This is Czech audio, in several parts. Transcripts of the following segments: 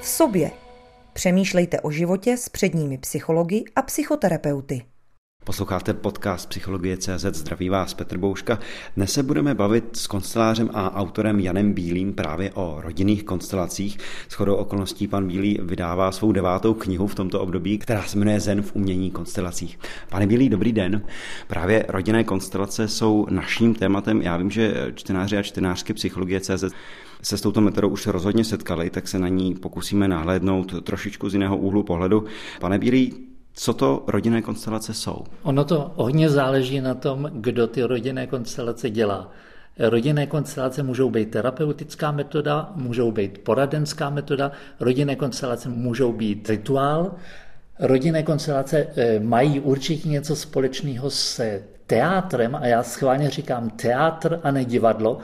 v sobě. Přemýšlejte o životě s předními psychologi a psychoterapeuty. Posloucháte podcast Psychologie CZ, zdraví vás Petr Bouška. Dnes se budeme bavit s konstelářem a autorem Janem Bílým právě o rodinných konstelacích. S chodou okolností pan Bílý vydává svou devátou knihu v tomto období, která se jmenuje Zen v umění konstelacích. Pane Bílý, dobrý den. Právě rodinné konstelace jsou naším tématem. Já vím, že čtenáři a čtenářky Psychologie CZ se s touto metodou už rozhodně setkali, tak se na ní pokusíme nahlédnout trošičku z jiného úhlu pohledu. Pane Bílý, co to rodinné konstelace jsou? Ono to hodně záleží na tom, kdo ty rodinné konstelace dělá. Rodinné konstelace můžou být terapeutická metoda, můžou být poradenská metoda, rodinné konstelace můžou být rituál. Rodinné konstelace eh, mají určitě něco společného s teátrem a já schválně říkám teátr a ne divadlo,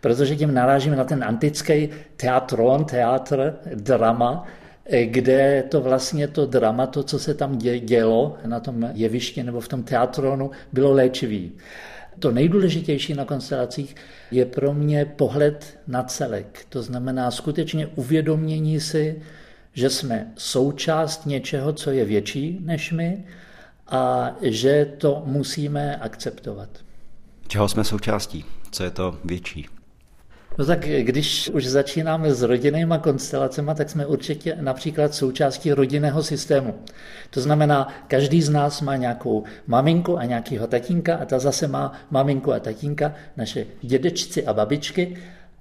protože tím narážíme na ten antický teatron, teátr, drama, Eh, kde to vlastně to drama, to, co se tam dělo na tom jevišti nebo v tom teatronu, bylo léčivý. To nejdůležitější na konstelacích je pro mě pohled na celek. To znamená skutečně uvědomění si, že jsme součást něčeho, co je větší než my a že to musíme akceptovat. Čeho jsme součástí? Co je to větší? No tak když už začínáme s rodinnýma konstelacemi, tak jsme určitě například součástí rodinného systému. To znamená, každý z nás má nějakou maminku a nějakého tatínka a ta zase má maminku a tatínka, naše dědečci a babičky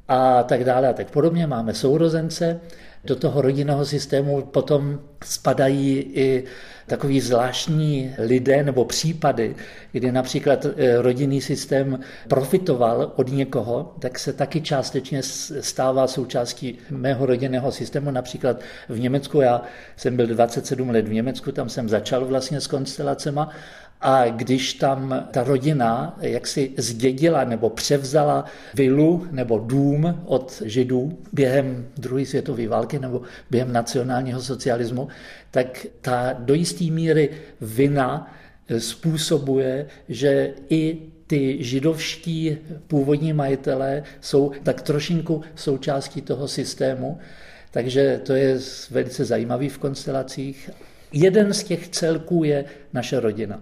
a tak dále a tak podobně. Máme sourozence, do toho rodinného systému potom spadají i takový zvláštní lidé nebo případy, kdy například eh, rodinný systém profitoval od někoho, tak se taky částečně stává součástí mého rodinného systému. Například v Německu, já jsem byl 27 let v Německu, tam jsem začal vlastně s konstelacema a když tam ta rodina jaksi zdědila nebo převzala vilu nebo dům od židů během druhé světové války nebo během nacionálního socialismu, tak ta do jisté míry vina způsobuje, že i ty židovští původní majitelé jsou tak trošinku součástí toho systému. Takže to je velice zajímavý v konstelacích. Jeden z těch celků je naše rodina.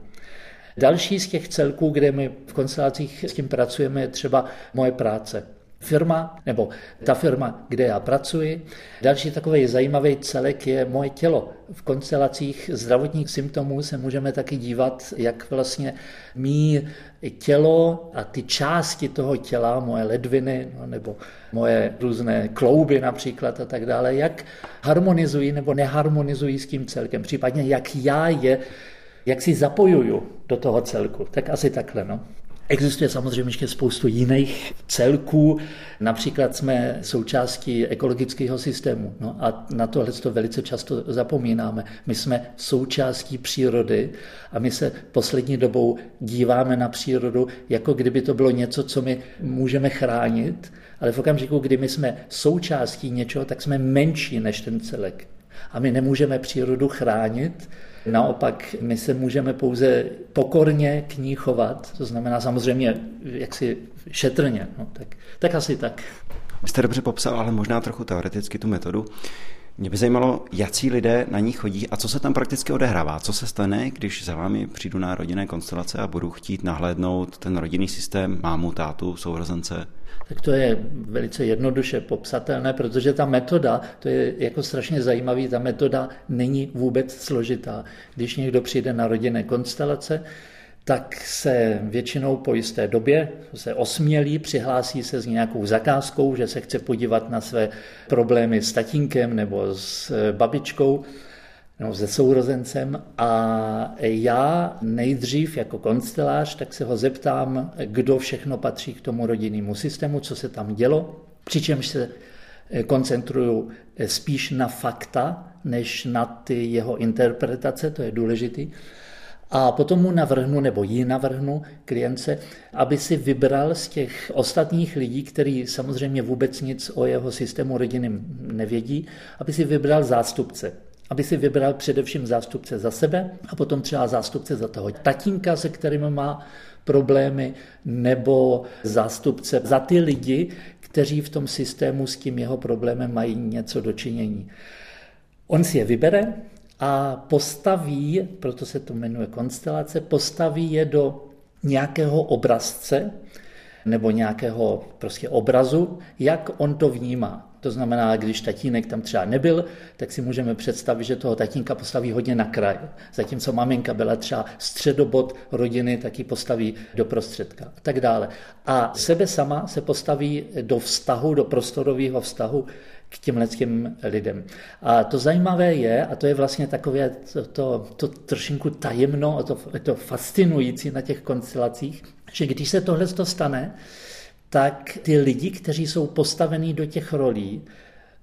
Další z těch celků, kde my v konstelacích s tím pracujeme, je třeba moje práce. Firma, nebo ta firma, kde já pracuji. Další takový zajímavý celek je moje tělo. V konstelacích zdravotních symptomů se můžeme taky dívat, jak vlastně mý tělo a ty části toho těla, moje ledviny no, nebo moje různé klouby například a tak dále, jak harmonizují nebo neharmonizují s tím celkem, případně jak já je jak si zapojuju do toho celku. Tak asi takhle, no. Existuje samozřejmě ještě spoustu jiných celků, například jsme součástí ekologického systému no a na tohle to velice často zapomínáme. My jsme součástí přírody a my se poslední dobou díváme na přírodu, jako kdyby to bylo něco, co my můžeme chránit, ale v okamžiku, kdy my jsme součástí něčeho, tak jsme menší než ten celek. A my nemůžeme přírodu chránit, Naopak, my se můžeme pouze pokorně k ní chovat, to znamená samozřejmě jaksi šetrně. No, tak, tak asi tak. Vy jste dobře popsal, ale možná trochu teoreticky tu metodu. Mě by zajímalo, jaký lidé na ní chodí a co se tam prakticky odehrává. Co se stane, když za vámi přijdu na rodinné konstelace a budu chtít nahlédnout ten rodinný systém, mámu, tátu, sourozence? Tak to je velice jednoduše popsatelné, protože ta metoda, to je jako strašně zajímavý, ta metoda není vůbec složitá. Když někdo přijde na rodinné konstelace, tak se většinou po jisté době se osmělí, přihlásí se s nějakou zakázkou, že se chce podívat na své problémy s tatínkem nebo s babičkou nebo se sourozencem a já nejdřív jako konstelář, tak se ho zeptám, kdo všechno patří k tomu rodinnému systému, co se tam dělo, přičemž se koncentruju spíš na fakta, než na ty jeho interpretace, to je důležitý. A potom mu navrhnu, nebo jí navrhnu klience, aby si vybral z těch ostatních lidí, který samozřejmě vůbec nic o jeho systému rodiny nevědí, aby si vybral zástupce aby si vybral především zástupce za sebe a potom třeba zástupce za toho tatínka, se kterým má problémy, nebo zástupce za ty lidi, kteří v tom systému s tím jeho problémem mají něco dočinění. On si je vybere a postaví, proto se to jmenuje konstelace, postaví je do nějakého obrazce nebo nějakého prostě obrazu, jak on to vnímá. To znamená, když tatínek tam třeba nebyl, tak si můžeme představit, že toho tatínka postaví hodně na kraj. Zatímco maminka byla třeba středobod rodiny, tak ji postaví do prostředka a tak dále. A sebe sama se postaví do vztahu, do prostorového vztahu k těm těm lidem. A to zajímavé je, a to je vlastně takové to, to, to trošinku tajemno a to, to fascinující na těch konstelacích, že když se tohle stane, tak ty lidi, kteří jsou postavení do těch rolí,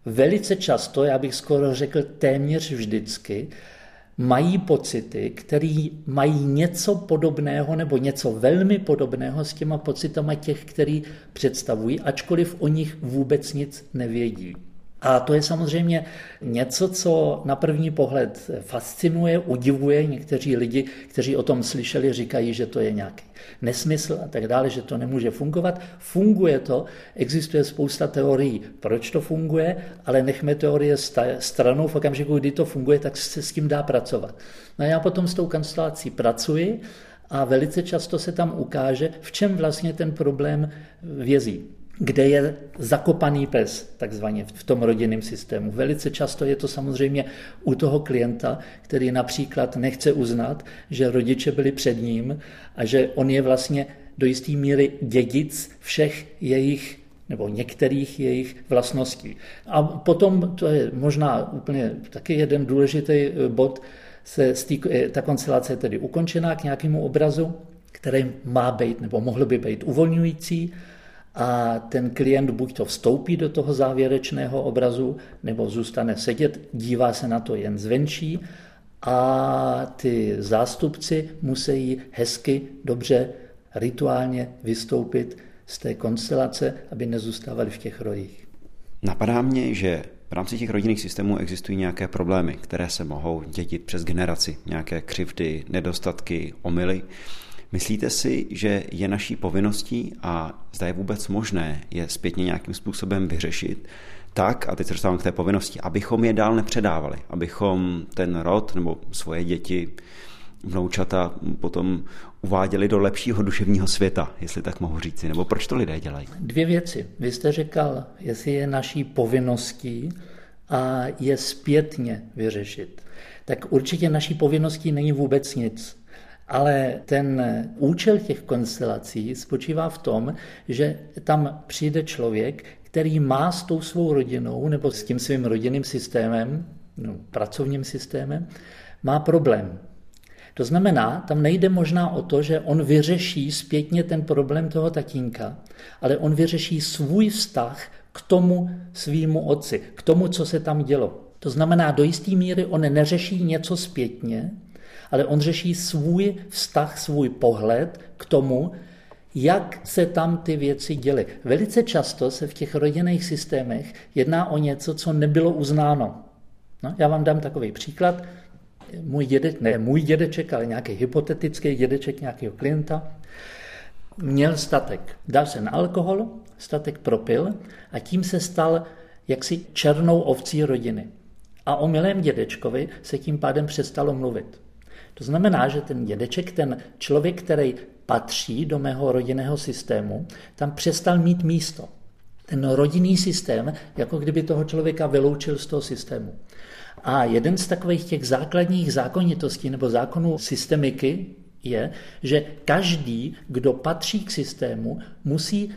velice často, já bych skoro řekl téměř vždycky, mají pocity, které mají něco podobného nebo něco velmi podobného s těma pocitama těch, který představují, ačkoliv o nich vůbec nic nevědí. A to je samozřejmě něco, co na první pohled fascinuje, udivuje. Někteří lidi, kteří o tom slyšeli, říkají, že to je nějaký nesmysl a tak dále, že to nemůže fungovat. Funguje to, existuje spousta teorií, proč to funguje, ale nechme teorie stranou v okamžiku, kdy to funguje, tak se s tím dá pracovat. No a já potom s tou konstelací pracuji a velice často se tam ukáže, v čem vlastně ten problém vězí kde je zakopaný pes, takzvaně v tom rodinném systému. Velice často je to samozřejmě u toho klienta, který například nechce uznat, že rodiče byli před ním a že on je vlastně do jisté míry dědic všech jejich nebo některých jejich vlastností. A potom, to je možná úplně taky jeden důležitý eh, bod, se stý, eh, ta koncelace je tedy ukončená k nějakému obrazu, který má být nebo mohl by být uvolňující, a ten klient buď to vstoupí do toho závěrečného obrazu, nebo zůstane sedět, dívá se na to jen zvenčí a ty zástupci musí hezky, dobře, rituálně vystoupit z té konstelace, aby nezůstávali v těch rojích. Napadá mě, že v rámci těch rodinných systémů existují nějaké problémy, které se mohou dědit přes generaci, nějaké křivdy, nedostatky, omily. Myslíte si, že je naší povinností a zda je vůbec možné je zpětně nějakým způsobem vyřešit, tak, a teď se dostávám k té povinnosti, abychom je dál nepředávali, abychom ten rod nebo svoje děti, vnoučata potom uváděli do lepšího duševního světa, jestli tak mohu říci, nebo proč to lidé dělají? Dvě věci. Vy jste říkal, jestli je naší povinností a je zpětně vyřešit. Tak určitě naší povinností není vůbec nic. Ale ten účel těch konstelací spočívá v tom, že tam přijde člověk, který má s tou svou rodinou nebo s tím svým rodinným systémem, no, pracovním systémem, má problém. To znamená, tam nejde možná o to, že on vyřeší zpětně ten problém toho tatínka, ale on vyřeší svůj vztah k tomu svýmu otci, k tomu, co se tam dělo. To znamená, do jisté míry on neřeší něco zpětně, ale on řeší svůj vztah, svůj pohled k tomu, jak se tam ty věci děly. Velice často se v těch rodinných systémech jedná o něco, co nebylo uznáno. No, já vám dám takový příklad. Můj dědeček, ne můj dědeček, ale nějaký hypotetický dědeček nějakého klienta, měl statek. Dal se na alkohol, statek propil a tím se stal jaksi černou ovcí rodiny. A o milém dědečkovi se tím pádem přestalo mluvit. To znamená, že ten dědeček, ten člověk, který patří do mého rodinného systému, tam přestal mít místo. Ten rodinný systém, jako kdyby toho člověka vyloučil z toho systému. A jeden z takových těch základních zákonitostí nebo zákonů systemiky je, že každý, kdo patří k systému, musí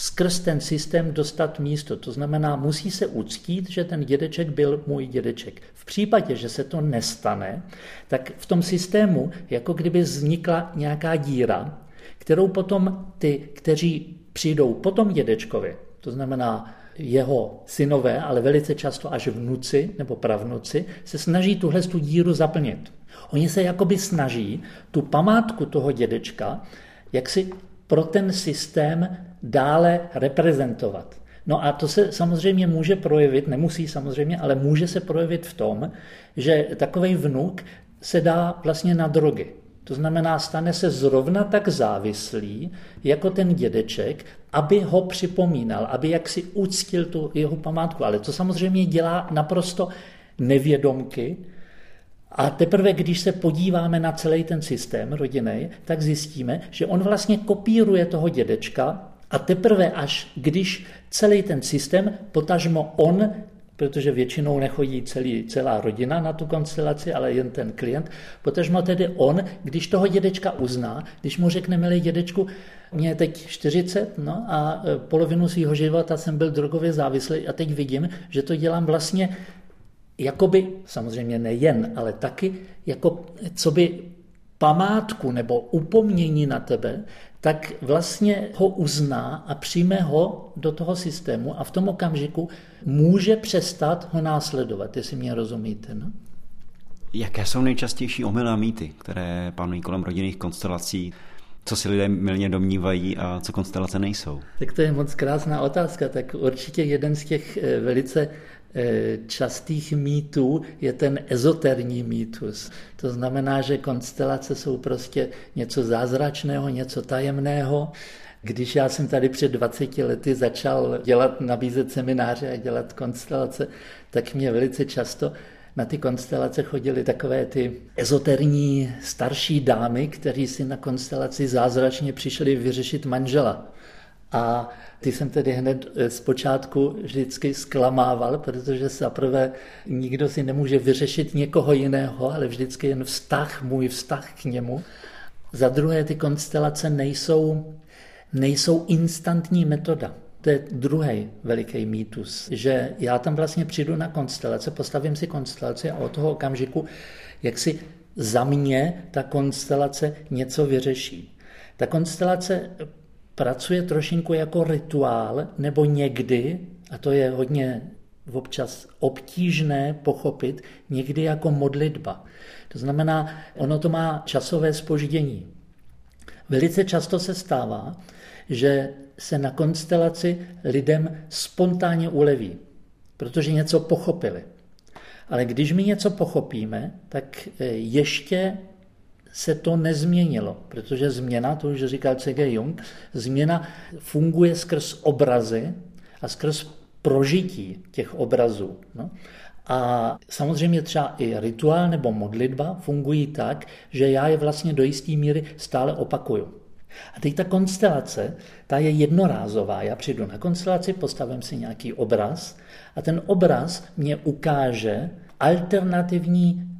skrz ten systém dostat místo. To znamená, musí se uctít, že ten dědeček byl můj dědeček. V případě, že se to nestane, tak v tom systému jako kdyby vznikla nějaká díra, kterou potom ty, kteří přijdou potom dědečkovi, to znamená jeho synové, ale velice často až vnuci nebo pravnuci, se snaží tuhle tu díru zaplnit. Oni se jakoby snaží tu památku toho dědečka, jak si pro ten systém dále reprezentovat. No a to se samozřejmě může projevit, nemusí samozřejmě, ale může se projevit v tom, že takový vnuk se dá vlastně na drogy. To znamená, stane se zrovna tak závislý jako ten dědeček, aby ho připomínal, aby jaksi uctil tu jeho památku. Ale to samozřejmě dělá naprosto nevědomky. A teprve, když se podíváme na celý ten systém rodinný, tak zjistíme, že on vlastně kopíruje toho dědečka a teprve až když celý ten systém, potažmo on protože většinou nechodí celý, celá rodina na tu konstelaci, ale jen ten klient. Potažmo tedy on, když toho dědečka uzná, když mu řekne, milý dědečku, mě je teď 40 no, a e, polovinu svého života jsem byl drogově závislý a teď vidím, že to dělám vlastně jakoby, samozřejmě nejen, ale taky, jako co by památku nebo upomnění na tebe, tak vlastně ho uzná a přijme ho do toho systému a v tom okamžiku může přestat ho následovat, jestli mě rozumíte. No? Jaké jsou nejčastější omily a mýty, které panují kolem rodinných konstelací? Co si lidé milně domnívají a co konstelace nejsou? Tak to je moc krásná otázka. Tak určitě jeden z těch eh, velice častých mýtů je ten ezoterní mýtus. To znamená, že konstelace jsou prostě něco zázračného, něco tajemného. Když já jsem tady před 20 lety začal dělat, nabízet semináře a dělat konstelace, tak mě velice často na ty konstelace chodily takové ty ezoterní starší dámy, které si na konstelaci zázračně přišly vyřešit manžela. A ty jsem tedy hned eh, zpočátku vždycky zklamával, protože zaprvé nikdo si nemůže vyřešit někoho jiného, ale vždycky jen vztah, můj vztah k němu. Za druhé, ty konstelace nejsou, nejsou instantní metoda. To je druhý veliký mýtus, že já tam vlastně přijdu na konstelace, postavím si konstelaci a od toho okamžiku, jak si za mě ta konstelace něco vyřeší. Ta konstelace pracuje trošinku jako rituál, nebo někdy, a to je hodně občas obtížné pochopit, někdy jako modlitba. To znamená, ono to má časové spoždění. Velice často se stává, že se na konstelaci lidem spontánně uleví, protože něco pochopili. Ale když my něco pochopíme, tak e, ještě se to nezměnilo, protože změna, to už říkal C.G. Jung, změna funguje skrz obrazy a skrz prožití těch obrazů. No. A samozřejmě třeba i rituál nebo modlitba fungují tak, že já je vlastně do jisté míry stále opakuju. A teď ta konstelace, ta je jednorázová. Já přijdu na konstelaci, postavím si nějaký obraz a ten obraz mě ukáže alternativní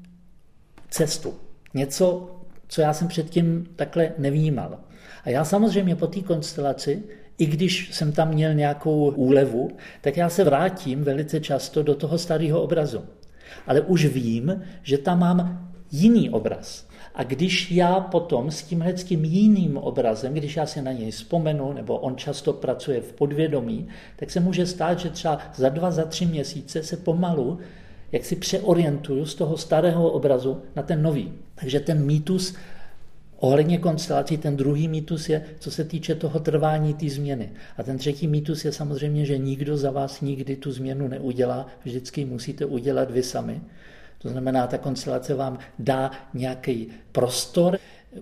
cestu. Něco, co já jsem předtím takhle nevnímal. A já samozřejmě po té konstelaci, i když jsem tam měl nějakou úlevu, tak já se vrátím velice často do toho starého obrazu. Ale už vím, že tam mám jiný obraz. A když já potom s tímhle tím jiným obrazem, když já si na něj vzpomenu, nebo on často pracuje v podvědomí, tak se může stát, že třeba za dva, za tři měsíce se pomalu jak si přeorientuju z toho starého obrazu na ten nový. Takže ten mýtus Ohledně konstelací ten druhý mýtus je, co se týče toho trvání té změny. A ten třetí mýtus je samozřejmě, že nikdo za vás nikdy tu změnu neudělá, vždycky musíte udělat vy sami. To znamená, ta konstelace vám dá nějaký prostor,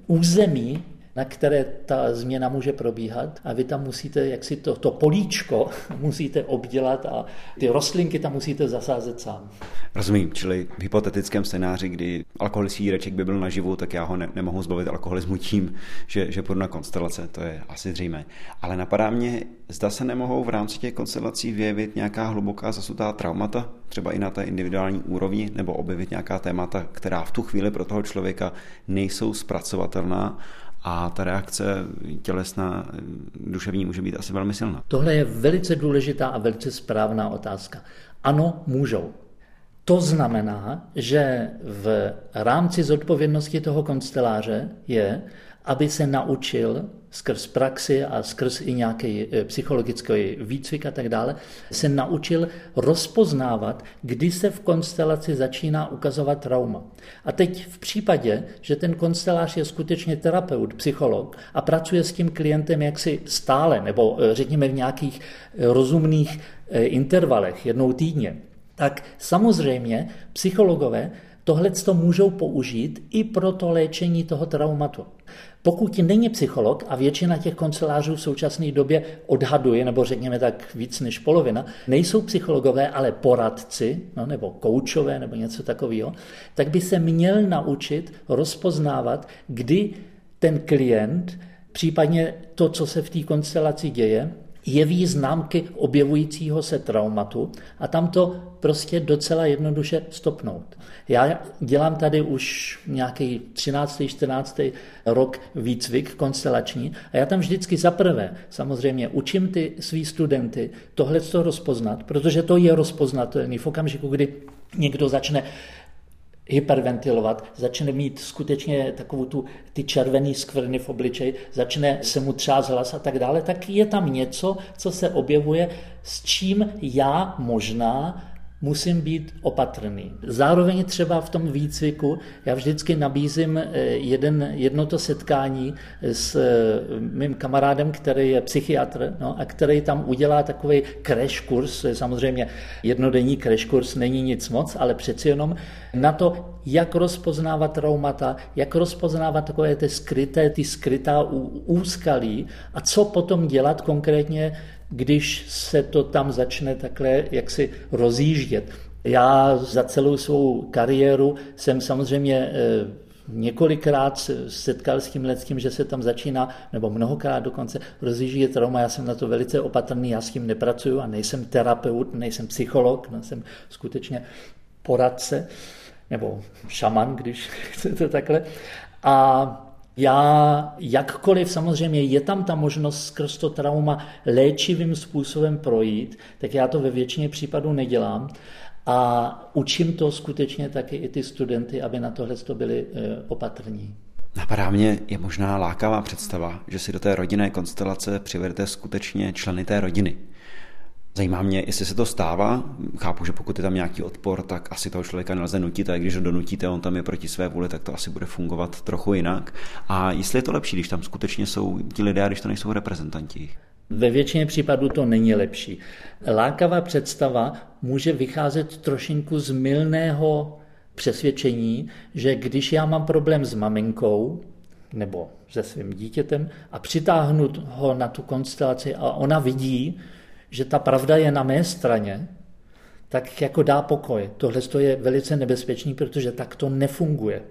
území, na které ta změna může probíhat a vy tam musíte, jak si to, to políčko musíte obdělat a ty rostlinky tam musíte zasázet sám. Rozumím, čili v hypotetickém scénáři, kdy alkoholický jíreček by byl naživu, tak já ho ne, nemohu zbavit alkoholismu tím, že, že půjdu na konstelace, to je asi zřejmé. Ale napadá mě, zda se nemohou v rámci těch konstelací vyjevit nějaká hluboká zasutá traumata, třeba i na té individuální úrovni, nebo objevit nějaká témata, která v tu chvíli pro toho člověka nejsou zpracovatelná a ta reakce tělesná, duševní může být asi velmi silná. Tohle je velice důležitá a velice správná otázka. Ano, můžou. To znamená, že v rámci zodpovědnosti toho konsteláře je, aby se naučil skrz praxi a skrz i nějaký eh, psychologický výcvik a tak dále, se naučil rozpoznávat, kdy se v konstelaci začíná ukazovat trauma. A teď v případě, že ten konstelář je skutečně terapeut, psycholog a pracuje s tím klientem jaksi stále, nebo eh, řekněme v nějakých eh, rozumných intervalech, jednou týdně, tak samozřejmě psychologové tohle to můžou použít i pro to léčení toho traumatu. Pokud není psycholog, a většina těch kancelářů v současné době odhaduje, nebo řekněme tak víc než polovina, nejsou psychologové, ale poradci, no, nebo koučové, nebo něco takového, tak by se měl naučit rozpoznávat, kdy ten klient, případně to, co se v té konstelaci děje, jeví známky objevujícího se traumatu a tam to prostě docela jednoduše stopnout. Já dělám tady už nějaký 13. 14. rok výcvik konstelační a já tam vždycky zaprvé samozřejmě učím ty svý studenty tohle rozpoznat, protože to je rozpoznatelný v okamžiku, kdy někdo začne hyperventilovat, začne mít skutečně takovou tu, ty červené skvrny v obličeji, začne se mu třást hlas a tak dále, tak je tam něco, co se objevuje, s čím já možná musím být opatrný. Zároveň třeba v tom výcviku já vždycky nabízím eh, jeden, jedno to setkání s eh, mým kamarádem, který je psychiatr no, a který tam udělá takový crash kurz, samozřejmě jednodenní crash kurz není nic moc, ale přeci jenom na to, jak rozpoznávat traumata, jak rozpoznávat takové ty skryté, ty skrytá úskalí a co potom dělat konkrétně když se to tam začne takhle jaksi rozjíždět. Já za celou svou kariéru jsem samozřejmě eh, několikrát setkal s tím lidským, že se tam začíná, nebo mnohokrát dokonce rozjíždět trauma. Já jsem na to velice opatrný, já s tím nepracuju a nejsem terapeut, nejsem psycholog, no, jsem skutečně poradce, nebo šaman, když chcete takhle. A já jakkoliv samozřejmě je tam ta možnost skrz to trauma léčivým způsobem projít, tak já to ve většině případů nedělám. A učím to skutečně taky i ty studenty, aby na tohle byli eh, opatrní. Napadá mě, je možná lákavá představa, že si do té rodinné konstelace přivedete skutečně členy té rodiny. Zajímá mě, jestli se to stává. Chápu, že pokud je tam nějaký odpor, tak asi toho člověka nelze nutit a když ho donutíte, on tam je proti své vůli, tak to asi bude fungovat trochu jinak. A jestli je to lepší, když tam skutečně jsou ti lidé, když to nejsou reprezentanti. Ve většině případů to není lepší. Lákavá představa může vycházet trošinku z milného přesvědčení, že když já mám problém s maminkou, nebo se svým dítětem a přitáhnu ho na tu konstelaci a ona vidí, že ta pravda je na mé straně, tak jako dá pokoj. Tohle je velice nebezpečný, protože tak to nefunguje.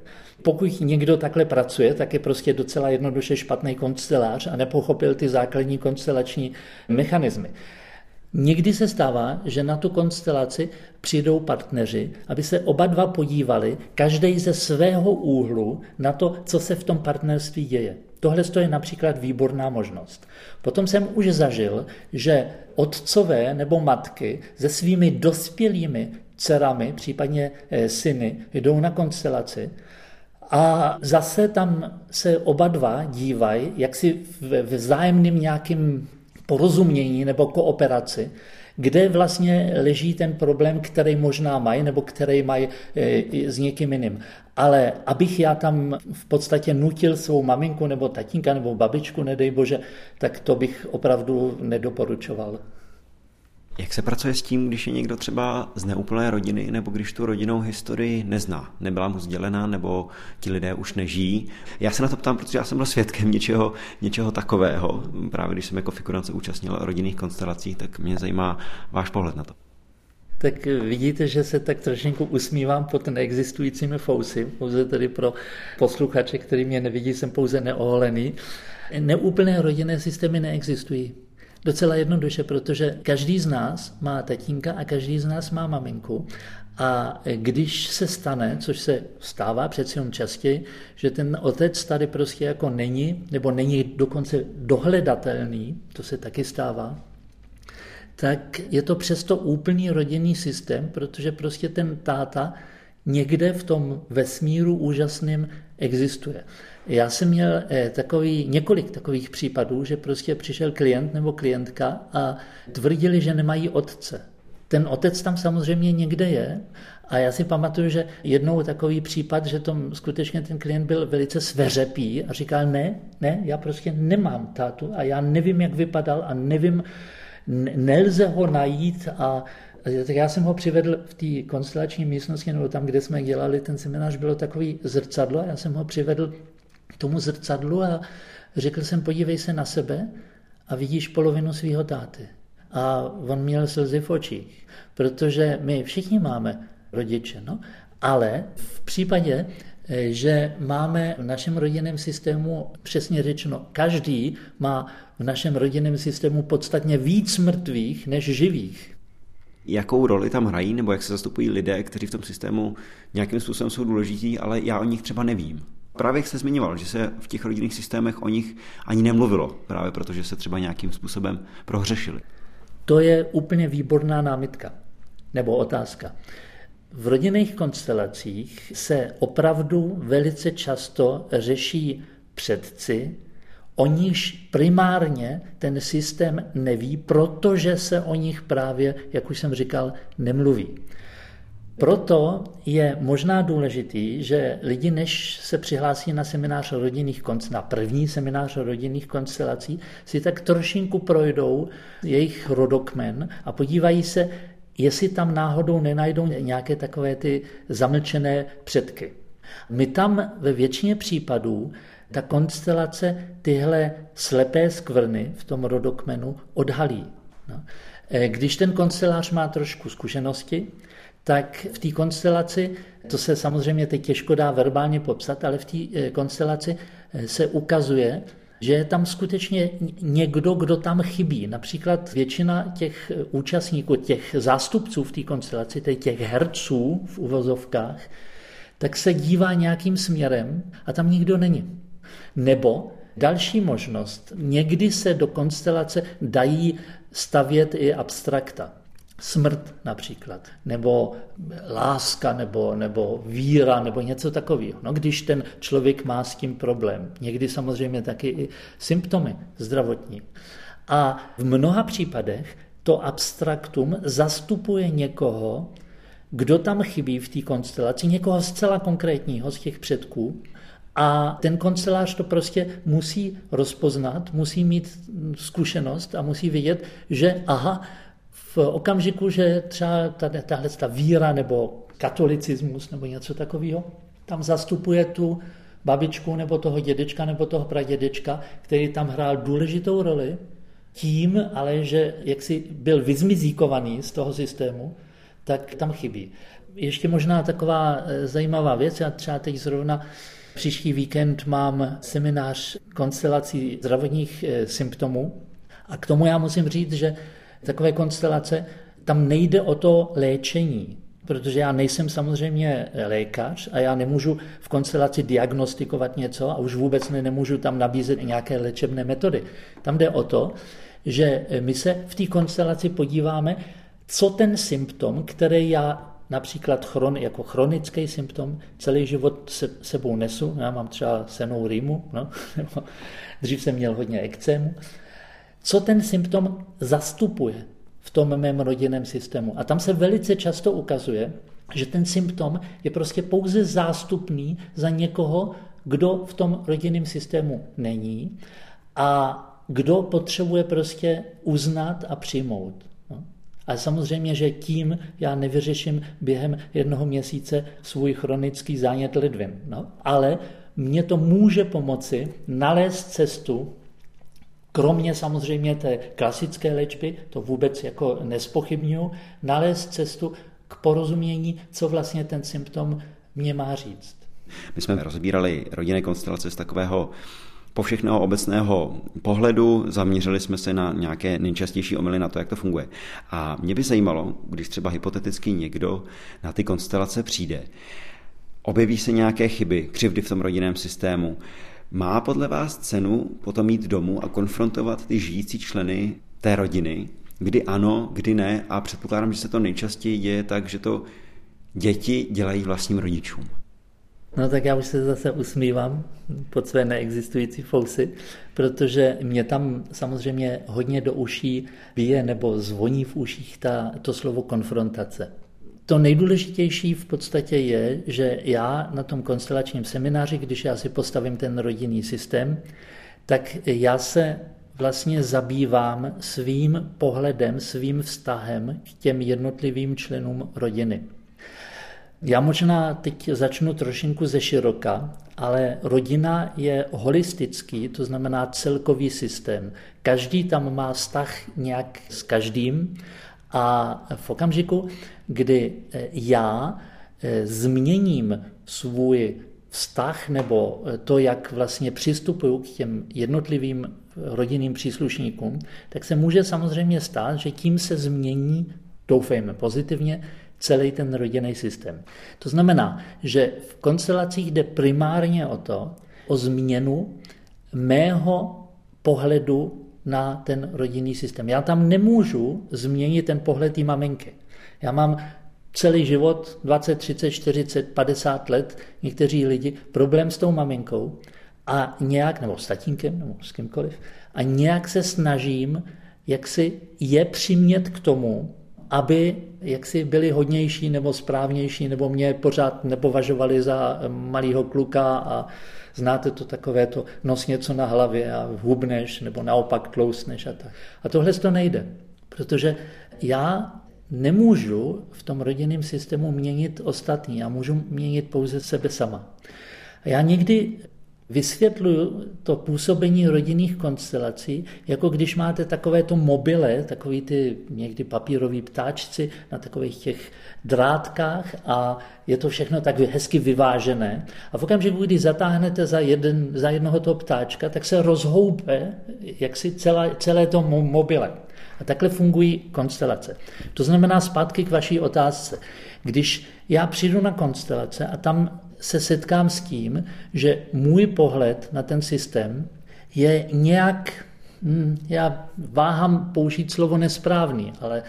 Pokud někdo takhle pracuje, tak je prostě docela jednoduše špatný konstelář a nepochopil ty základní konstelační mechanismy. Někdy se stává, že na tu konstelaci přijdou partneři, aby se oba dva podívali, každý ze svého úhlu, na to, co se v tom partnerství děje. Tohle je například výborná možnost. Potom jsem už zažil, že otcové nebo matky se svými dospělými dcerami, případně eh, syny, jdou na konstelaci a zase tam se oba dva dívají, jak si v vzájemným nějakým porozumění nebo kooperaci, kde vlastně leží ten problém, který možná mají nebo který mají e, s někým jiným. Ale abych já tam v podstatě nutil svou maminku nebo tatínka nebo babičku, nedej bože, tak to bych opravdu nedoporučoval. Jak se pracuje s tím, když je někdo třeba z neúplné rodiny, nebo když tu rodinnou historii nezná, nebyla mu sdělená, nebo ti lidé už nežijí? Já se na to ptám, protože já jsem byl svědkem něčeho, něčeho takového. Právě když jsem jako figurance účastnil rodinných konstelacích, tak mě zajímá váš pohled na to. Tak vidíte, že se tak trošinku usmívám pod neexistujícími fousy, pouze tedy pro posluchače, který mě nevidí, jsem pouze neoholený. Neúplné rodinné systémy neexistují. Docela jednoduše, protože každý z nás má tatínka a každý z nás má maminku. A když se stane, což se stává přeci jen častěji, že ten otec tady prostě jako není, nebo není dokonce dohledatelný, to se taky stává, tak je to přesto úplný rodinný systém, protože prostě ten táta někde v tom vesmíru úžasným existuje. Já jsem měl eh, takový, několik takových případů, že prostě přišel klient nebo klientka a tvrdili, že nemají otce. Ten otec tam samozřejmě někde je a já si pamatuju, že jednou takový případ, že tom skutečně ten klient byl velice sveřepý a říkal, ne, ne, já prostě nemám tátu a já nevím, jak vypadal a nevím, Nelze ho najít a tak já jsem ho přivedl v té konstelační místnosti, nebo tam, kde jsme dělali ten seminář, bylo takový zrcadlo, já jsem ho přivedl tomu zrcadlu a řekl jsem, podívej se na sebe a vidíš polovinu svého táty. A on měl slzy v očích, protože my všichni máme rodiče, no? ale v případě, že máme v našem rodinném systému, přesně řečeno, každý má v našem rodinném systému podstatně víc mrtvých než živých. Jakou roli tam hrají, nebo jak se zastupují lidé, kteří v tom systému nějakým způsobem jsou důležití, ale já o nich třeba nevím. Právě jak jste zmiňoval, že se v těch rodinných systémech o nich ani nemluvilo, právě protože se třeba nějakým způsobem prohřešili. To je úplně výborná námitka nebo otázka. V rodinných konstelacích se opravdu velice často řeší předci, o nichž primárně ten systém neví, protože se o nich právě, jak už jsem říkal, nemluví. Proto je možná důležitý, že lidi, než se přihlásí na seminář rodinných na první seminář rodinných konstelací, si tak trošinku projdou jejich rodokmen a podívají se, jestli tam náhodou nenajdou nějaké takové ty zamlčené předky. My tam ve většině případů ta konstelace tyhle slepé skvrny v tom rodokmenu odhalí. No. E, když ten konstelář má trošku zkušenosti, tak v té konstelaci, to se samozřejmě teď těžko dá verbálně popsat, ale v té e, konstelaci e, se ukazuje, že je tam skutečně někdo, kdo tam chybí. Například většina těch účastníků, těch zástupců v té konstelaci, těch herců v uvozovkách, tak se dívá nějakým směrem a tam nikdo není. Nebo další možnost, někdy se do konstelace dají stavět i abstrakta. Smrt například, nebo láska, nebo, nebo víra, nebo něco takového. No, když ten člověk má s tím problém. Někdy samozřejmě taky i symptomy zdravotní. A v mnoha případech to abstraktum zastupuje někoho, kdo tam chybí v té konstelaci, někoho zcela konkrétního z těch předků, a ten kancelář to prostě musí rozpoznat, musí mít zkušenost a musí vědět, že aha, okamžiku, že třeba tahle ta víra nebo katolicismus nebo něco takového, tam zastupuje tu babičku nebo toho dědečka nebo toho pradědečka, který tam hrál důležitou roli, tím ale, že jaksi byl vyzmizíkovaný z toho systému, tak tam chybí. Ještě možná taková eh, zajímavá věc, já třeba teď zrovna Příští víkend mám seminář konstelací zdravotních eh, symptomů a k tomu já musím říct, že takové konstelace, tam nejde o to léčení, protože já nejsem samozřejmě lékař a já nemůžu v konstelaci diagnostikovat něco a už vůbec ne, nemůžu tam nabízet nějaké léčebné metody. Tam jde o to, že my se v té konstelaci podíváme, co ten symptom, který já například chron, jako chronický symptom, celý život se, sebou nesu, já mám třeba senou rýmu, no, dřív jsem měl hodně ekcému, co ten symptom zastupuje v tom mém rodinném systému. A tam se velice často ukazuje, že ten symptom je prostě pouze zástupný za někoho, kdo v tom rodinném systému není a kdo potřebuje prostě uznat a přijmout. A samozřejmě, že tím já nevyřeším během jednoho měsíce svůj chronický zánět ledvin. No, ale mě to může pomoci nalézt cestu, kromě samozřejmě té klasické léčby, to vůbec jako nespochybnuju, nalézt cestu k porozumění, co vlastně ten symptom mě má říct. My jsme rozbírali rodinné konstelace z takového povšechného obecného pohledu, zaměřili jsme se na nějaké nejčastější omily na to, jak to funguje. A mě by zajímalo, když třeba hypoteticky někdo na ty konstelace přijde, objeví se nějaké chyby, křivdy v tom rodinném systému, má podle vás cenu potom jít domů a konfrontovat ty žijící členy té rodiny, kdy ano, kdy ne a předpokládám, že se to nejčastěji děje tak, že to děti dělají vlastním rodičům. No tak já už se zase usmívám pod své neexistující fousy, protože mě tam samozřejmě hodně do uší bije nebo zvoní v uších ta, to slovo konfrontace. To nejdůležitější v podstatě je, že já na tom konstelačním semináři, když já si postavím ten rodinný systém, tak já se vlastně zabývám svým pohledem, svým vztahem k těm jednotlivým členům rodiny. Já možná teď začnu trošinku ze široka, ale rodina je holistický, to znamená celkový systém. Každý tam má vztah nějak s každým a v okamžiku, kdy eh, já eh, změním svůj vztah nebo eh, to, jak vlastně přistupuju k těm jednotlivým rodinným příslušníkům, tak se může samozřejmě stát, že tím se změní, doufejme pozitivně, celý ten rodinný systém. To znamená, že v konstelacích jde primárně o to, o změnu mého pohledu na ten rodinný systém. Já tam nemůžu změnit ten pohled té maminky. Já mám celý život, 20, 30, 40, 50 let, někteří lidi, problém s tou maminkou a nějak, nebo s tatínkem, nebo s kýmkoliv, a nějak se snažím, jak si je přimět k tomu, aby jaksi byli hodnější nebo správnější, nebo mě pořád nepovažovali za malého kluka a znáte to takové to, nos něco na hlavě a hubneš, nebo naopak tlousneš a tak. A tohle to nejde, protože já nemůžu v tom rodinném systému měnit ostatní, já můžu měnit pouze sebe sama. Já někdy Vysvětluju to působení rodinných konstelací, jako když máte takovéto mobile, takový ty někdy papírový ptáčci na takových těch drátkách a je to všechno tak hezky vyvážené. A v okamžiku, kdy zatáhnete za, jeden, za jednoho toho ptáčka, tak se rozhoupe jaksi celé, celé to mobile. A takhle fungují konstelace. To znamená zpátky k vaší otázce. Když já přijdu na konstelace a tam se setkám s tím, že můj pohled na ten systém je nějak, hm, já váhám použít slovo nesprávný, ale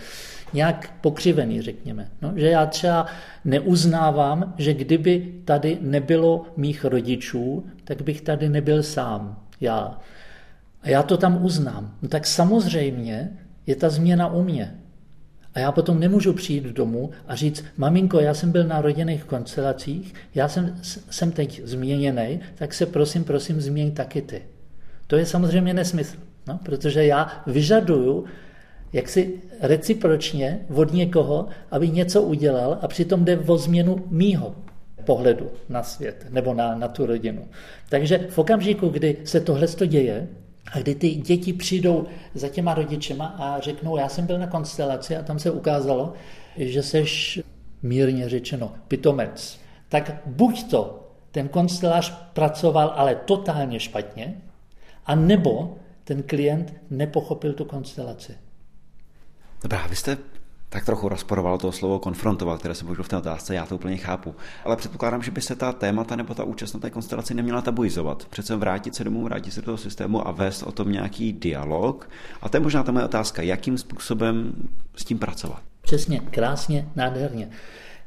nějak pokřivený, řekněme. No, že já třeba neuznávám, že kdyby tady nebylo mých rodičů, tak bych tady nebyl sám, já. A já to tam uznám. No tak samozřejmě je ta změna u mě. A já potom nemůžu přijít domů a říct, maminko, já jsem byl na rodinných koncelacích, já jsem, jsem teď změněný, tak se prosím, prosím, změň taky ty. To je samozřejmě nesmysl, no, protože já vyžaduju jaksi recipročně od někoho, aby něco udělal a přitom jde o změnu mýho pohledu na svět nebo na, na tu rodinu. Takže v okamžiku, kdy se tohle děje, a kdy ty děti přijdou za těma rodičema a řeknou, já jsem byl na konstelaci a tam se ukázalo, že seš mírně řečeno pitomec. Tak buď to ten konstelář pracoval ale totálně špatně, a nebo ten klient nepochopil tu konstelaci. Dobrá, vy jste tak trochu rozporoval to slovo konfrontovat, které se použilo v té otázce, já to úplně chápu. Ale předpokládám, že by se ta témata nebo ta účast na té konstelaci neměla tabuizovat. Přece vrátit se domů, vrátit se do toho systému a vést o tom nějaký dialog. A to je možná ta moje otázka, jakým způsobem s tím pracovat. Přesně, krásně, nádherně.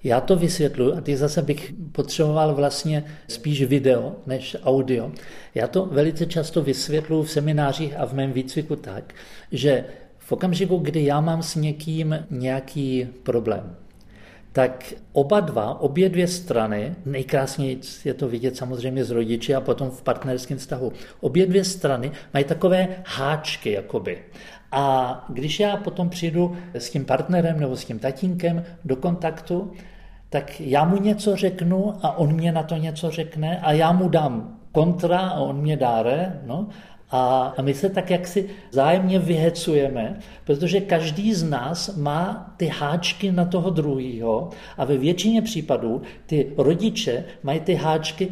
Já to vysvětluji a ty zase bych potřeboval vlastně spíš video než audio. Já to velice často vysvětluji v seminářích a v mém výcviku tak, že okamžiku, kdy já mám s někým nějaký problém, tak oba dva, obě dvě strany, nejkrásněji je to vidět samozřejmě z rodiči a potom v partnerském vztahu, obě dvě strany mají takové háčky jakoby. A když já potom přijdu s tím partnerem nebo s tím tatínkem do kontaktu, tak já mu něco řeknu a on mě na to něco řekne a já mu dám kontra a on mě dá re, no, a my se tak jaksi zájemně vyhecujeme, protože každý z nás má ty háčky na toho druhého a ve většině případů ty rodiče mají ty háčky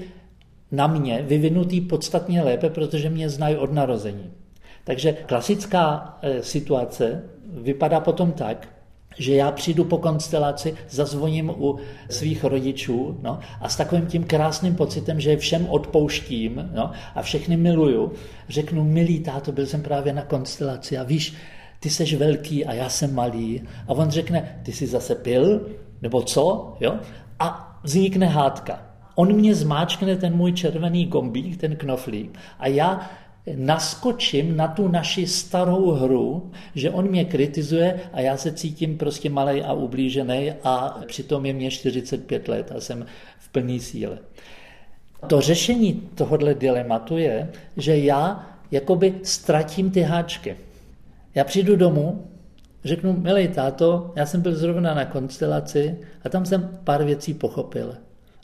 na mě vyvinutý podstatně lépe, protože mě znají od narození. Takže klasická eh, situace vypadá potom tak, že já přijdu po konstelaci, zazvoním u svých rodičů no, a s takovým tím krásným pocitem, že všem odpouštím no, a všechny miluju, řeknu, milý táto, byl jsem právě na konstelaci a víš, ty seš velký a já jsem malý. A on řekne, ty jsi zase pil, nebo co? Jo? A vznikne hádka. On mě zmáčkne ten můj červený gombík, ten knoflík a já naskočím na tu naši starou hru, že on mě kritizuje a já se cítím prostě malej a ublížený a přitom je mě 45 let a jsem v plné síle. To řešení tohohle dilematu je, že já jakoby ztratím ty háčky. Já přijdu domů, řeknu, milý táto, já jsem byl zrovna na konstelaci a tam jsem pár věcí pochopil.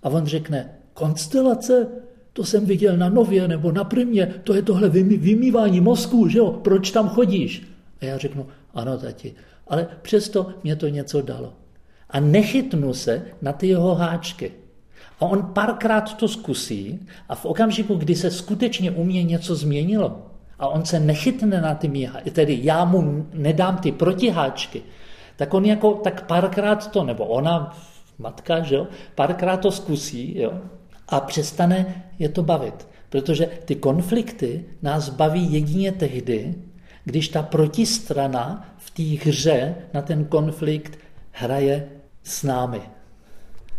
A on řekne, konstelace? To jsem viděl na Nově nebo na Primě, to je tohle vymývání mozku, že jo? Proč tam chodíš? A já řeknu, ano, tati, ale přesto mě to něco dalo. A nechytnu se na ty jeho háčky. A on párkrát to zkusí a v okamžiku, kdy se skutečně u mě něco změnilo a on se nechytne na ty míha, tedy já mu nedám ty protiháčky, tak on jako tak párkrát to, nebo ona, matka, že jo, párkrát to zkusí, jo, a přestane je to bavit. Protože ty konflikty nás baví jedině tehdy, když ta protistrana v té hře na ten konflikt hraje s námi.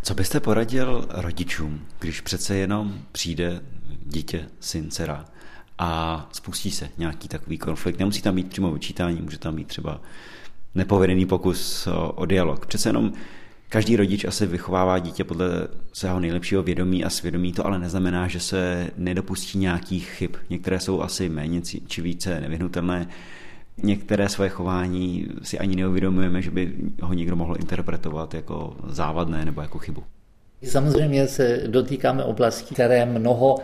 Co byste poradil rodičům, když přece jenom přijde dítě, syn, dcera a spustí se nějaký takový konflikt? Nemusí tam být přímo vyčítání, může tam být třeba nepovedený pokus o, o dialog. Přece jenom Každý rodič asi vychovává dítě podle svého nejlepšího vědomí a svědomí, to ale neznamená, že se nedopustí nějakých chyb. Některé jsou asi méně či více nevyhnutelné, některé své chování si ani neuvědomujeme, že by ho někdo mohl interpretovat jako závadné nebo jako chybu. Samozřejmě se dotýkáme oblastí, které mnoho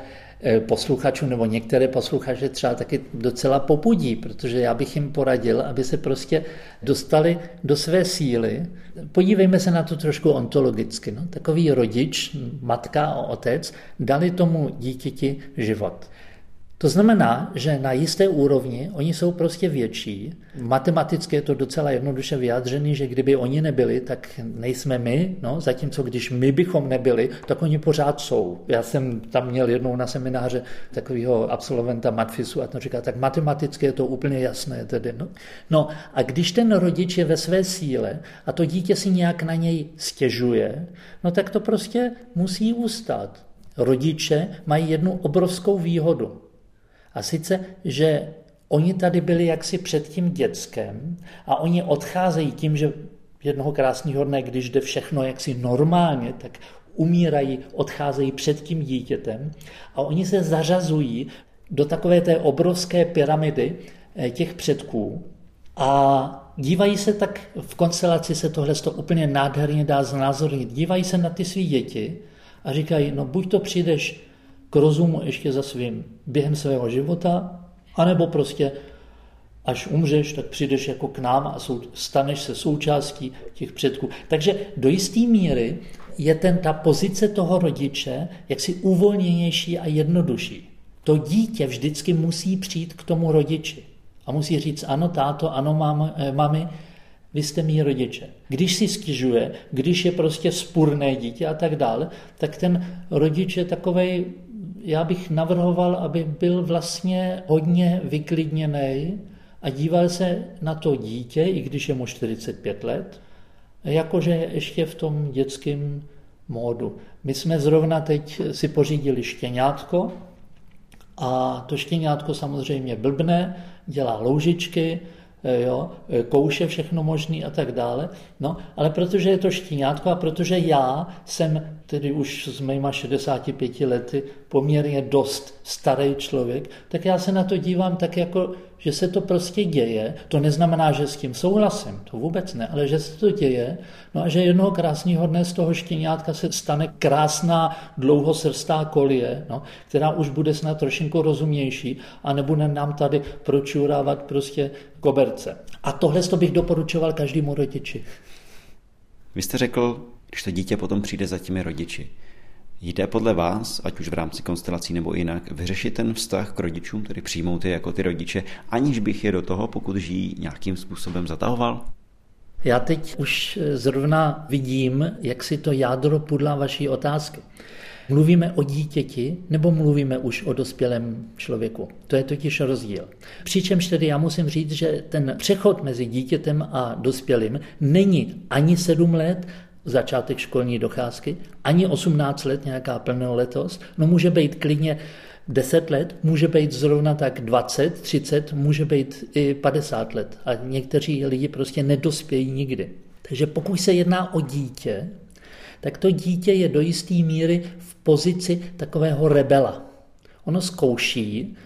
posluchačů nebo některé posluchače třeba taky docela popudí, protože já bych jim poradil, aby se prostě dostali do své síly. Podívejme se na to trošku ontologicky. No? Takový rodič, matka a otec dali tomu dítěti život. To znamená, že na jisté úrovni oni jsou prostě větší. Matematicky je to docela jednoduše vyjádřený, že kdyby oni nebyli, tak nejsme my, no, zatímco když my bychom nebyli, tak oni pořád jsou. Já jsem tam měl jednou na semináře takového absolventa Matfisu a to říká, tak matematicky je to úplně jasné. Tedy, no. no a když ten rodič je ve své síle a to dítě si nějak na něj stěžuje, no tak to prostě musí ustát. Rodiče mají jednu obrovskou výhodu. A sice, že oni tady byli jaksi před tím dětskem a oni odcházejí tím, že jednoho krásného dne, když jde všechno jaksi normálně, tak umírají, odcházejí před tím dítětem a oni se zařazují do takové té obrovské pyramidy eh, těch předků a dívají se tak, v konstelaci se tohle to úplně nádherně dá znázornit, dívají se na ty svý děti a říkají, no buď to přijdeš k rozumu ještě za svým během svého života, anebo prostě až umřeš, tak přijdeš jako k nám a staneš se součástí těch předků. Takže do jisté míry je ten, ta pozice toho rodiče jaksi uvolněnější a jednodušší. To dítě vždycky musí přijít k tomu rodiči a musí říct, ano táto, ano eh, mami, vy jste mý rodiče. Když si stěžuje, když je prostě spurné dítě a tak dále, tak ten rodič je takovej já bych navrhoval, aby byl vlastně hodně vyklidněný a díval se na to dítě, i když je mu 45 let, jakože ještě v tom dětském módu. My jsme zrovna teď si pořídili štěňátko a to štěňátko samozřejmě blbne, dělá loužičky, jo, eh, kouše všechno možný a tak dále. No, ale protože je to štíňátko a protože já jsem tedy už s mýma 65 lety poměrně dost starý člověk, tak já se na to dívám tak jako, že se to prostě děje. To neznamená, že s tím souhlasím, to vůbec ne, ale že se to děje. No a že jednoho krásného dne z toho štěňátka se stane krásná dlouhosrstá kolie, no, která už bude snad trošinku rozumnější a nebude nám tady pročurávat prostě koberce. A tohle to bych doporučoval každému rodiči. Vy jste řekl, když to dítě potom přijde za těmi rodiči. Jde podle vás, ať už v rámci konstelací nebo jinak, vyřešit ten vztah k rodičům, tedy přijmout je jako ty rodiče, aniž bych je do toho, pokud žijí, nějakým způsobem zatahoval? Já teď už zrovna vidím, jak si to jádro pudla vaší otázky. Mluvíme o dítěti nebo mluvíme už o dospělém člověku? To je totiž rozdíl. Přičemž tedy já musím říct, že ten přechod mezi dítětem a dospělým není ani sedm let, začátek školní docházky, ani 18 let nějaká plnoletost, no může být klidně 10 let, může být zrovna tak 20, 30, může být i 50 let. A někteří lidi prostě nedospějí nikdy. Takže pokud se jedná o dítě, tak to dítě je do jisté míry v pozici takového rebela. Ono zkouší,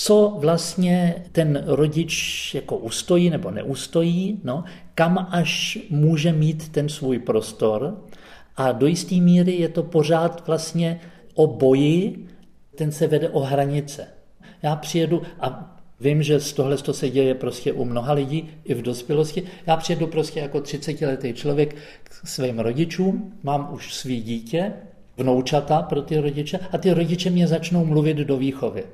co vlastně ten rodič jako ustojí nebo neustojí, no, kam až může mít ten svůj prostor. A do jisté míry je to pořád vlastně o boji, ten se vede o hranice. Já přijedu a Vím, že z tohle to se děje prostě u mnoha lidí i v dospělosti. Já přijedu prostě jako 30-letý člověk k svým rodičům, mám už svý dítě, vnoučata pro ty rodiče a ty rodiče mě začnou mluvit do výchovy.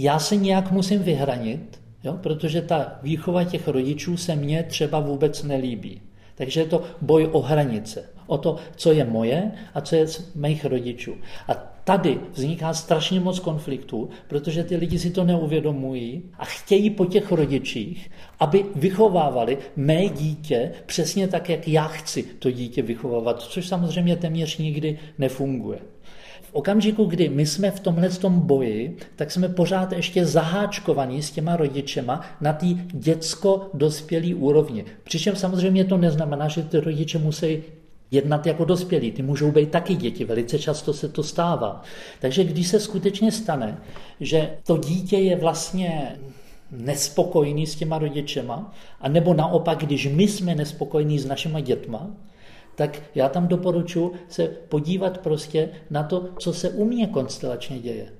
Já se nějak musím vyhranit, jo, protože ta výchova těch rodičů se mně třeba vůbec nelíbí. Takže je to boj o hranice, o to, co je moje a co je z mých rodičů. A tady vzniká strašně moc konfliktů, protože ty lidi si to neuvědomují a chtějí po těch rodičích, aby vychovávali mé dítě přesně tak, jak já chci to dítě vychovávat, což samozřejmě téměř nikdy nefunguje. V okamžiku, kdy my jsme v tomhle tom boji, tak jsme pořád ještě zaháčkovaní s těma rodičema na té dětsko-dospělý úrovni. Přičem samozřejmě to neznamená, že ty rodiče musí jednat jako dospělí. Ty můžou být taky děti, velice často se to stává. Takže když se skutečně stane, že to dítě je vlastně nespokojený s těma rodičema, a nebo naopak, když my jsme nespokojení s našima dětma, tak já tam doporučuji se podívat prostě na to, co se u mě konstelačně děje.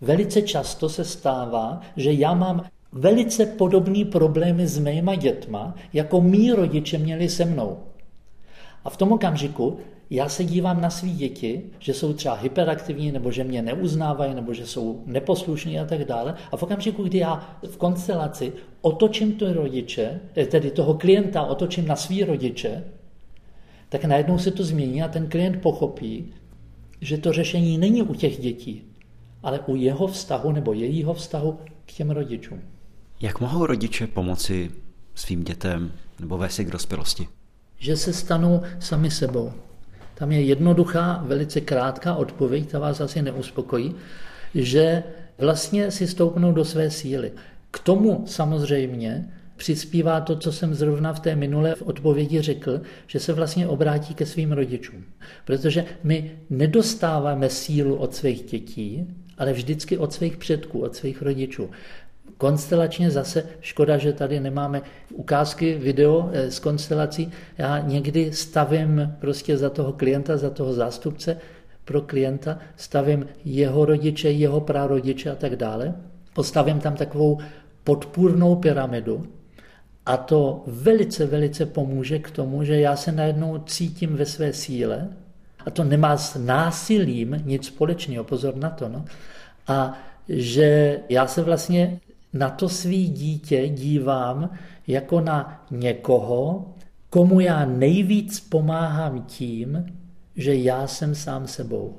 Velice často se stává, že já mám velice podobné problémy s mýma dětma, jako mý rodiče měli se mnou. A v tom okamžiku já se dívám na svý děti, že jsou třeba hyperaktivní, nebo že mě neuznávají, nebo že jsou neposlušní a tak dále. A v okamžiku, kdy já v konstelaci otočím ty rodiče, eh, tedy toho klienta otočím na svý rodiče, tak najednou se to změní a ten klient pochopí, že to řešení není u těch dětí, ale u jeho vztahu nebo jejího vztahu k těm rodičům. Jak mohou rodiče pomoci svým dětem nebo vést k dospělosti? Že se stanou sami sebou. Tam je jednoduchá, velice krátká odpověď, ta vás asi neuspokojí, že vlastně si stoupnou do své síly. K tomu samozřejmě přispívá to, co jsem zrovna v té minulé odpovědi řekl, že se vlastně obrátí ke svým rodičům. Protože my nedostáváme sílu od svých dětí, ale vždycky od svých předků, od svých rodičů. Konstelačně zase škoda, že tady nemáme ukázky video eh, z konstelací. Já někdy stavím prostě za toho klienta, za toho zástupce pro klienta, stavím jeho rodiče, jeho prarodiče a tak dále. Postavím tam takovou podpůrnou pyramidu, a to velice, velice pomůže k tomu, že já se najednou cítím ve své síle, a to nemá s násilím nic společného, pozor na to, no. A že já se vlastně na to svý dítě dívám jako na někoho, komu já nejvíc pomáhám tím, že já jsem sám sebou.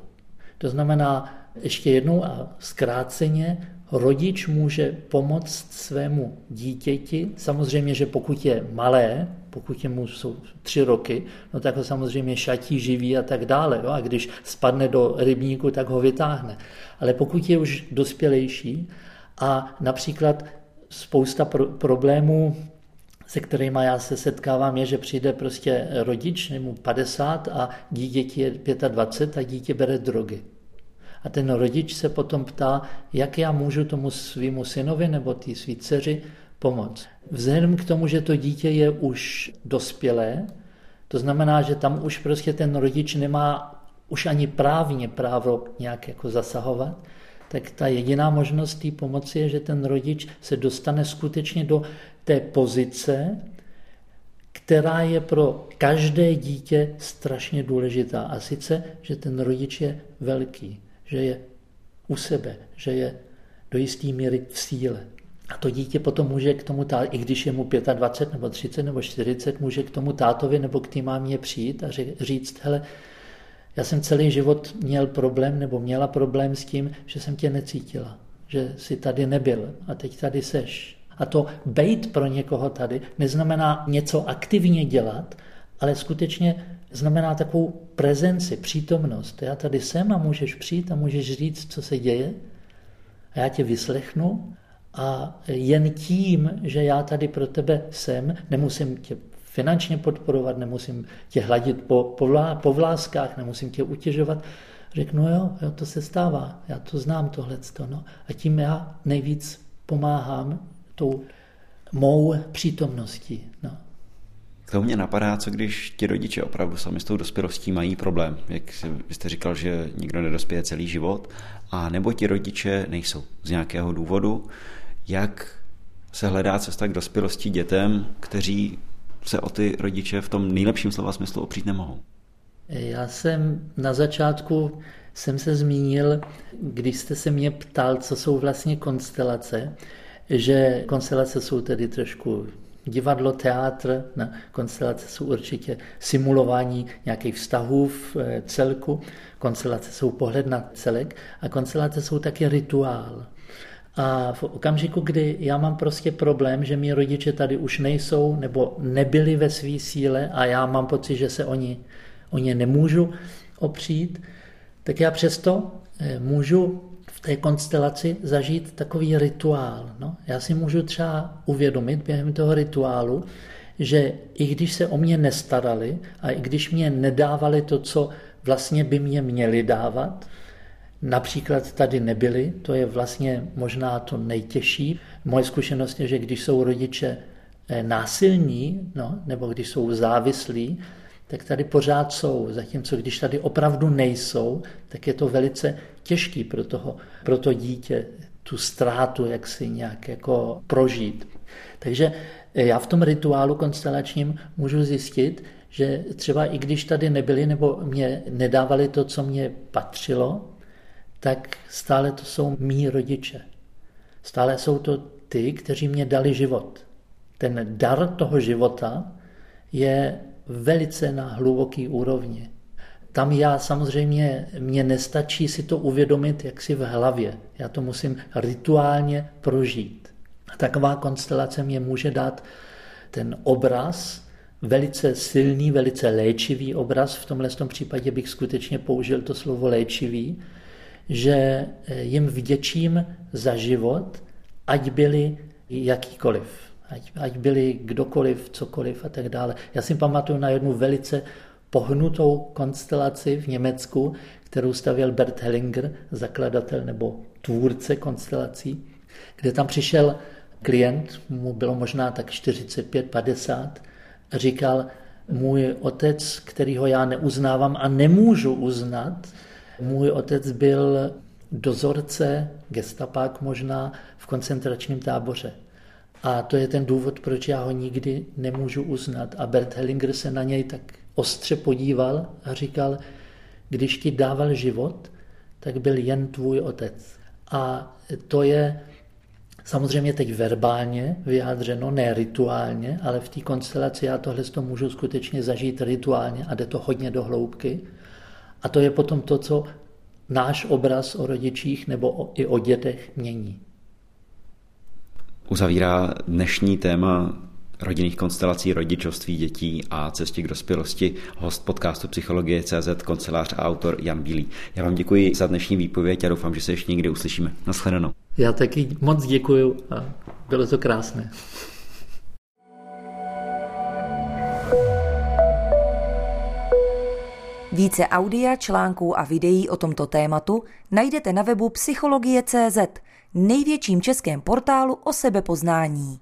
To znamená, ještě jednou a zkráceně, rodič může pomoct svému dítěti, samozřejmě, že pokud je malé, pokud mu jsou tři roky, no tak ho samozřejmě šatí, živí a tak dále. Jo? A když spadne do rybníku, tak ho vytáhne. Ale pokud je už dospělejší a například spousta pro- problémů, se kterými já se setkávám, je, že přijde prostě rodič, mu 50 a dítěti je 25 a dítě bere drogy. A ten rodič se potom ptá, jak já můžu tomu svýmu synovi nebo té svý dceři pomoct. Vzhledem k tomu, že to dítě je už dospělé, to znamená, že tam už prostě ten rodič nemá už ani právně právo nějak jako zasahovat, tak ta jediná možnost té pomoci je, že ten rodič se dostane skutečně do té pozice, která je pro každé dítě strašně důležitá. A sice, že ten rodič je velký že je u sebe, že je do jisté míry v síle. A to dítě potom může k tomu, tá, i když je mu 25 nebo 30 nebo 40, může k tomu tátovi nebo k té mámě přijít a říct, hele, já jsem celý život měl problém nebo měla problém s tím, že jsem tě necítila, že jsi tady nebyl a teď tady seš. A to bejt pro někoho tady neznamená něco aktivně dělat, ale skutečně znamená takovou prezenci, přítomnost. Já tady jsem a můžeš přijít a můžeš říct, co se děje a já tě vyslechnu a jen tím, že já tady pro tebe jsem, nemusím tě finančně podporovat, nemusím tě hladit po, po, vlá, po vláskách, nemusím tě utěžovat, Řeknu, jo, jo, to se stává, já to znám tohleto. No. A tím já nejvíc pomáhám tou mou přítomností. No. K tomu mě napadá, co když ti rodiče opravdu sami s tou dospělostí mají problém. Jak jste říkal, že nikdo nedospěje celý život, a nebo ti rodiče nejsou z nějakého důvodu, jak se hledá cesta k dospělosti dětem, kteří se o ty rodiče v tom nejlepším slova smyslu opřít nemohou. Já jsem na začátku jsem se zmínil, když jste se mě ptal, co jsou vlastně konstelace, že konstelace jsou tedy trošku divadlo, teátr, ne? konstelace jsou určitě simulování nějakých vztahů v eh, celku, konstelace jsou pohled na celek a konstelace jsou taky rituál. A v okamžiku, kdy já mám prostě problém, že mý rodiče tady už nejsou nebo nebyli ve své síle a já mám pocit, že se oni, o ně nemůžu opřít, tak já přesto eh, můžu té konstelaci zažít takový rituál. No, já si můžu třeba uvědomit během toho rituálu, že i když se o mě nestarali a i když mě nedávali to, co vlastně by mě měli dávat, například tady nebyli, to je vlastně možná to nejtěžší. Moje zkušenost je, že když jsou rodiče eh, násilní, no, nebo když jsou závislí, tak tady pořád jsou. Zatímco když tady opravdu nejsou, tak je to velice těžký pro, toho, pro to dítě tu ztrátu jak si nějak jako prožít. Takže já v tom rituálu konstelačním můžu zjistit, že třeba i když tady nebyli nebo mě nedávali to, co mě patřilo, tak stále to jsou mý rodiče. Stále jsou to ty, kteří mě dali život. Ten dar toho života je velice na hluboký úrovni. Tam já samozřejmě, mě nestačí si to uvědomit jaksi v hlavě. Já to musím rituálně prožít. Taková konstelace mě může dát ten obraz, velice silný, velice léčivý obraz, v tomhle tom případě bych skutečně použil to slovo léčivý, že jim vděčím za život, ať byli jakýkoliv ať, ať byli kdokoliv, cokoliv a tak dále. Já si pamatuju na jednu velice pohnutou konstelaci v Německu, kterou stavěl Bert Hellinger, zakladatel nebo tvůrce konstelací, kde tam přišel klient, mu bylo možná tak 45-50, a říkal, můj otec, kterýho já neuznávám a nemůžu uznat, můj otec byl dozorce, gestapák možná, v koncentračním táboře. A to je ten důvod, proč já ho nikdy nemůžu uznat. A Bert Hellinger se na něj tak ostře podíval a říkal, když ti dával život, tak byl jen tvůj otec. A to je samozřejmě teď verbálně vyjádřeno, ne rituálně, ale v té konstelaci já tohle to můžu skutečně zažít rituálně a jde to hodně do hloubky. A to je potom to, co náš obraz o rodičích nebo o, i o dětech mění uzavírá dnešní téma rodinných konstelací, rodičovství dětí a cestě k dospělosti host podcastu Psychologie CZ, kancelář a autor Jan Bílý. Já vám děkuji za dnešní výpověď a doufám, že se ještě někdy uslyšíme. Naschledanou. Já taky moc děkuji a bylo to krásné. Více audia, článků a videí o tomto tématu najdete na webu psychologie.cz, největším českém portálu o sebepoznání.